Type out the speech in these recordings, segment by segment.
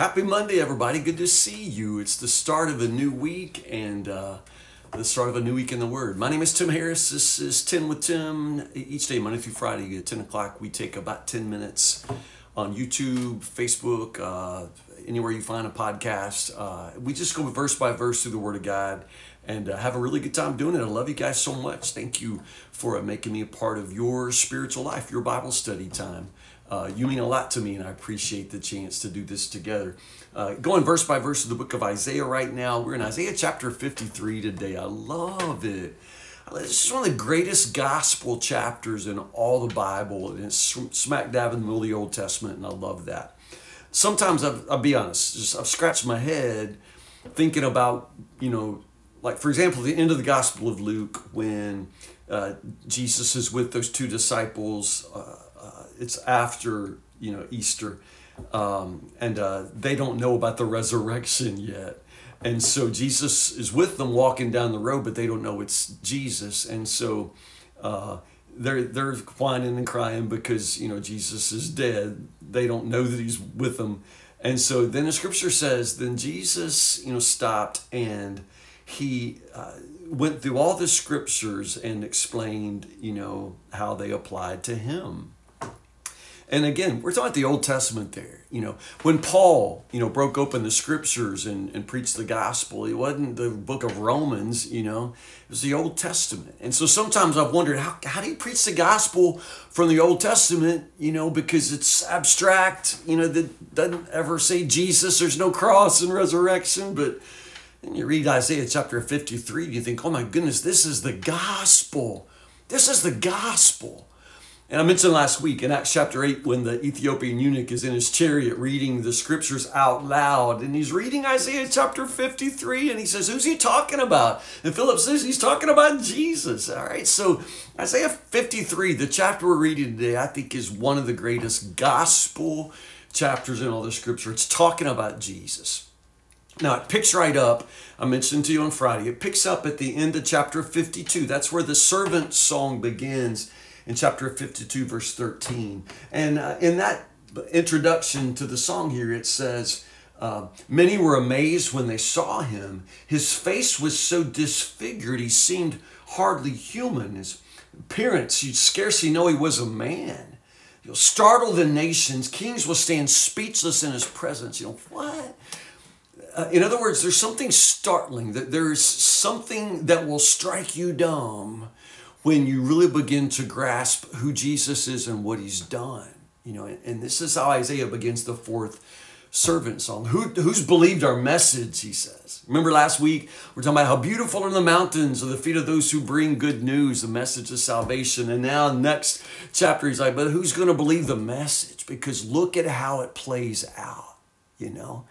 Happy Monday, everybody. Good to see you. It's the start of a new week and uh, the start of a new week in the Word. My name is Tim Harris. This is 10 with Tim. Each day, Monday through Friday at 10 o'clock, we take about 10 minutes on YouTube, Facebook, uh, anywhere you find a podcast. Uh, we just go verse by verse through the Word of God and uh, have a really good time doing it. I love you guys so much. Thank you for uh, making me a part of your spiritual life, your Bible study time. Uh, you mean a lot to me, and I appreciate the chance to do this together. Uh, going verse by verse of the book of Isaiah right now. We're in Isaiah chapter 53 today. I love it. This is one of the greatest gospel chapters in all the Bible, and it's smack dab in the middle of the Old Testament, and I love that. Sometimes I've, I'll be honest, just I've scratched my head thinking about, you know, like for example, the end of the Gospel of Luke when uh, Jesus is with those two disciples. Uh, it's after you know Easter, um, and uh, they don't know about the resurrection yet. And so Jesus is with them walking down the road, but they don't know it's Jesus. And so uh, they're they're whining and crying because you know Jesus is dead. They don't know that he's with them. And so then the scripture says, then Jesus, you know, stopped and he uh, went through all the scriptures and explained, you know, how they applied to him. And again, we're talking about the Old Testament there. You know, when Paul, you know, broke open the scriptures and, and preached the gospel, it wasn't the book of Romans, you know, it was the Old Testament. And so sometimes I've wondered, how, how do you preach the gospel from the Old Testament, you know, because it's abstract, you know, that doesn't ever say Jesus, there's no cross and resurrection, but and you read Isaiah chapter 53, you think, oh my goodness, this is the gospel. This is the gospel. And I mentioned last week in Acts chapter 8 when the Ethiopian eunuch is in his chariot reading the scriptures out loud. And he's reading Isaiah chapter 53 and he says, Who's he talking about? And Philip says, He's talking about Jesus. All right. So Isaiah 53, the chapter we're reading today, I think is one of the greatest gospel chapters in all the scripture. It's talking about Jesus. Now, it picks right up. I mentioned to you on Friday. It picks up at the end of chapter 52. That's where the servant song begins in chapter 52, verse 13. And uh, in that introduction to the song here, it says, uh, Many were amazed when they saw him. His face was so disfigured, he seemed hardly human. His appearance, you'd scarcely know he was a man. You'll startle the nations. Kings will stand speechless in his presence. You know, what? Uh, in other words, there's something startling, that there's something that will strike you dumb when you really begin to grasp who Jesus is and what he's done. You know, and this is how Isaiah begins the fourth servant song. Who, who's believed our message, he says. Remember last week, we're talking about how beautiful are the mountains are the feet of those who bring good news, the message of salvation. And now, next chapter, he's like, but who's going to believe the message? Because look at how it plays out, you know?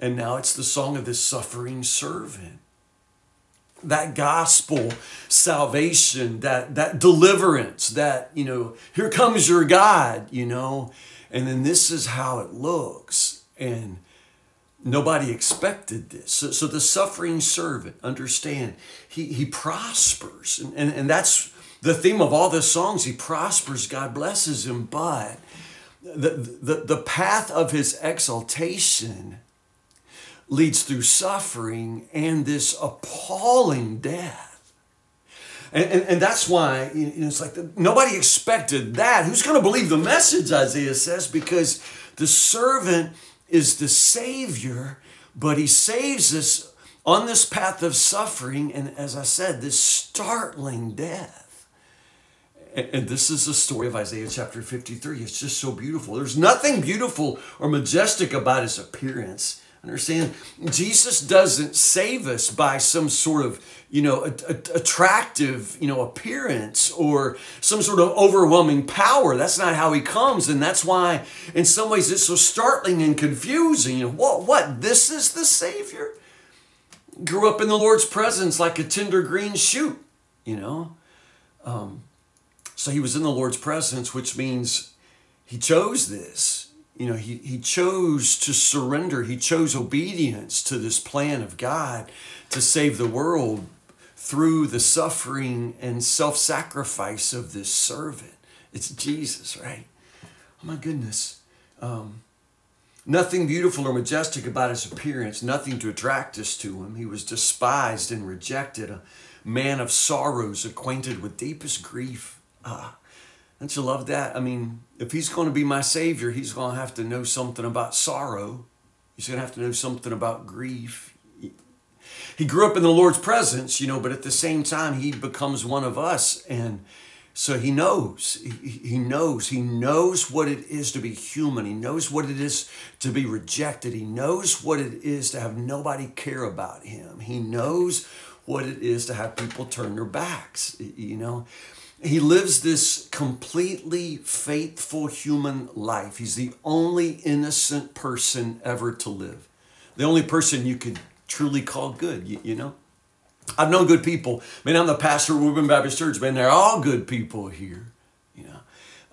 And now it's the song of this suffering servant. That gospel salvation, that, that deliverance, that, you know, here comes your God, you know, and then this is how it looks. And nobody expected this. So, so the suffering servant, understand, he, he prospers. And, and, and that's the theme of all the songs. He prospers, God blesses him, but the, the, the path of his exaltation leads through suffering and this appalling death. And, and, and that's why you know, it's like the, nobody expected that. Who's going to believe the message, Isaiah says? Because the servant is the Savior, but he saves us on this path of suffering. And as I said, this startling death. And, this is the story of Isaiah chapter 53. It's just so beautiful. There's nothing beautiful or majestic about his appearance Understand? Jesus doesn't save us by some sort of, you know, a, a, attractive, you know, appearance or some sort of overwhelming power. That's not how he comes. And that's why, in some ways, it's so startling and confusing. You know, what, what? This is the Savior? Grew up in the Lord's presence like a tender green shoot, you know? Um, so he was in the Lord's presence, which means he chose this you know, he, he chose to surrender. He chose obedience to this plan of God to save the world through the suffering and self sacrifice of this servant. It's Jesus, right? Oh my goodness. Um, Nothing beautiful or majestic about his appearance, nothing to attract us to him. He was despised and rejected, a man of sorrows, acquainted with deepest grief. Ah, don't you love that? I mean, if he's going to be my Savior, he's going to have to know something about sorrow. He's going to have to know something about grief. He grew up in the Lord's presence, you know, but at the same time, he becomes one of us. And so he knows, he knows, he knows what it is to be human. He knows what it is to be rejected. He knows what it is to have nobody care about him. He knows what it is to have people turn their backs, you know. He lives this completely faithful human life. He's the only innocent person ever to live. The only person you could truly call good, you, you know? I've known good people. Man, I'm the pastor of Woodburn Baptist Church. Man, they're all good people here. You know,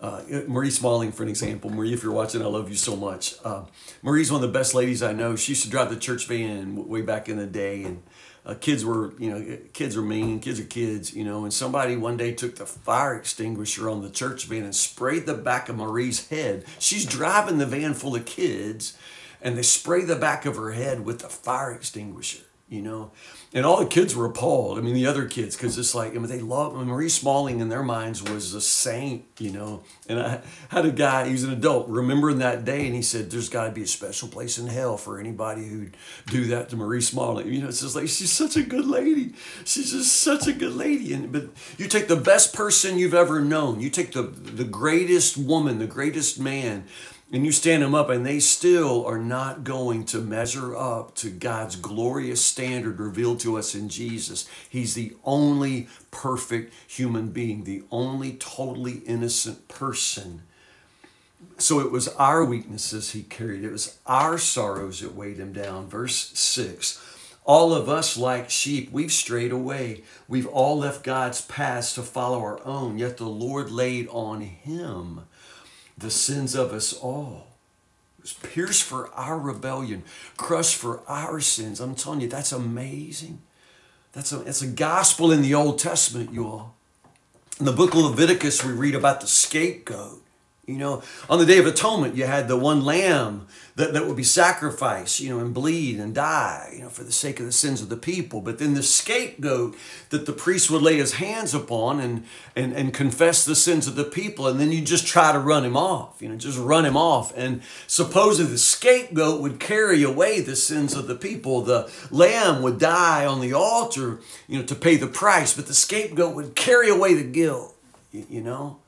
uh, Marie Smalling, for an example. Marie, if you're watching, I love you so much. Uh, Marie's one of the best ladies I know. She used to drive the church van way back in the day, and uh, kids were, you know, kids are mean. Kids are kids, you know. And somebody one day took the fire extinguisher on the church van and sprayed the back of Marie's head. She's driving the van full of kids, and they spray the back of her head with the fire extinguisher you know? And all the kids were appalled. I mean the other kids because it's like I mean, they love I mean, marie smalling in their minds was a saint you know? And i had a guy he was an adult remembering that day and he said there's got to be a special place in hell for anybody who'd do that to marie smalling. You know it's just like she's such a good lady. She's just such a good lady. And but you take the best person you've ever known. You take the the greatest woman the greatest man and you stand them up, and they still are not going to measure up to God's glorious standard revealed to us in Jesus. He's the only perfect human being, the only totally innocent person. So it was our weaknesses he carried, it was our sorrows that weighed him down. Verse 6 All of us, like sheep, we've strayed away. We've all left God's paths to follow our own, yet the Lord laid on him the sins of us all. It was pierced for our rebellion, crushed for our sins. I'm telling you, that's amazing. That's a, that's a gospel in the Old Testament, you all. In the book of Leviticus, we read about the scapegoat. You know, on the Day of Atonement, you had the one lamb that, that would be sacrificed, you know, and bleed and die, you know, for the sake of the sins of the people. But then the scapegoat that the priest would lay his hands upon and, and, and confess the sins of the people, and then you just try to run him off, you know, just run him off. And supposedly the scapegoat would carry away the sins of the people. The lamb would die on the altar, you know, to pay the price, but the scapegoat would carry away the guilt, you, you know.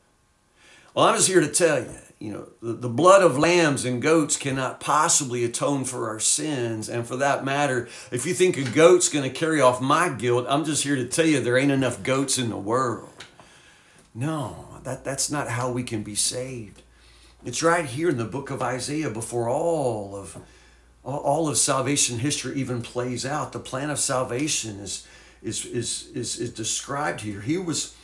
Well, I'm just here to tell you, you know, the, the blood of lambs and goats cannot possibly atone for our sins. And for that matter, if you think a goat's going to carry off my guilt, I'm just here to tell you there ain't enough goats in the world. No, that, that's not how we can be saved. It's right here in the book of Isaiah before all of all of salvation history even plays out. The plan of salvation is is is is, is described here. He was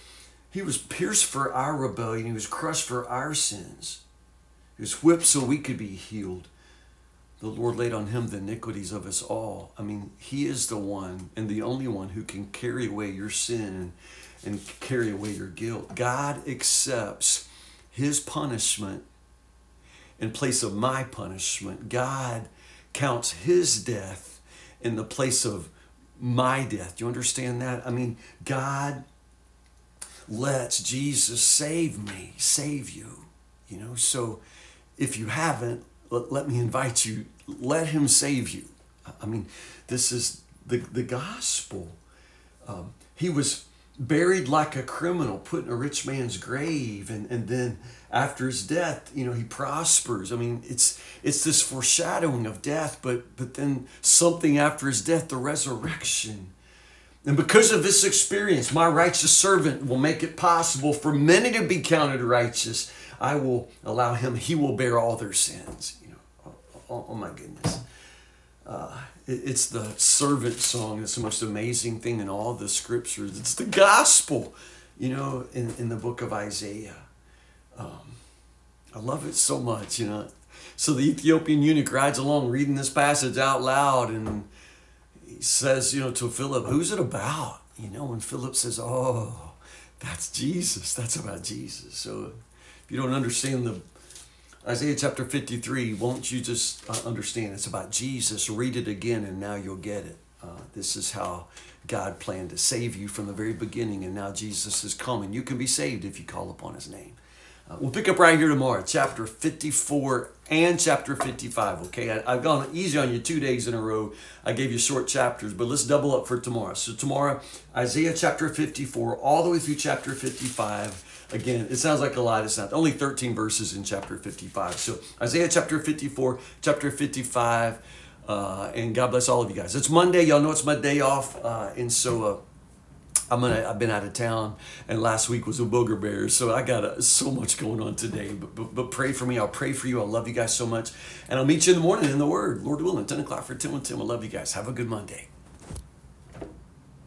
he was pierced for our rebellion. He was crushed for our sins. He was whipped so we could be healed. The Lord laid on him the iniquities of us all. I mean, he is the one and the only one who can carry away your sin and, carry away your guilt. God accepts his punishment in place of my punishment. God counts his death in the place of my death. Do you understand that? I mean, God lets Jesus save me, save you. You know, so if you haven't, let, let me invite you, let him save you. I mean, this is the, the gospel. Um, he was buried like a criminal, put in a rich man's grave, and, and then after his death, you know, he prospers. I mean, it's it's this foreshadowing of death, but but then something after his death, the resurrection. And because of this experience, my righteous servant will make it possible for many to be counted righteous. I will allow him, he will bear all their sins. You know, oh, oh, oh my goodness. Uh, it, it's the servant song. It's the most amazing thing in all the scriptures. It's the gospel, you know, in, in the book of Isaiah. Um, I love it so much, you know. So the Ethiopian eunuch rides along reading this passage out loud and says, you know, to Philip, who's it about? You know, when Philip says, oh, that's Jesus, that's about Jesus. So if you don't understand the Isaiah chapter 53, won't you just uh, understand? It's about Jesus. Read it again and now you'll get it. Uh, this is how God planned to save you from the very beginning, and now Jesus is coming. You can be saved if you call upon his name. Uh, we'll pick up right here tomorrow, chapter 54 and chapter 55. Okay, I, have gone easy on you two days in a row. I gave you short chapters, but let's double up for tomorrow. So, tomorrow, Isaiah chapter 54, all the way through chapter 55. Again, it sounds like a lot. It's not. Only 13 verses in chapter 55. So, Isaiah chapter 54, chapter 55. Uh, and God bless all of you guys. It's Monday. Y'all know it's my day off. Uh, and so, uh, I'm gonna. I've been out of town, and last week was a booger bear, so I got uh, so much going on today. But, but but pray for me. I'll pray for you. I love you guys so much, and I'll meet you in the morning in the Word, Lord willing, ten o'clock for Tim and Tim. I love you guys. Have a good Monday.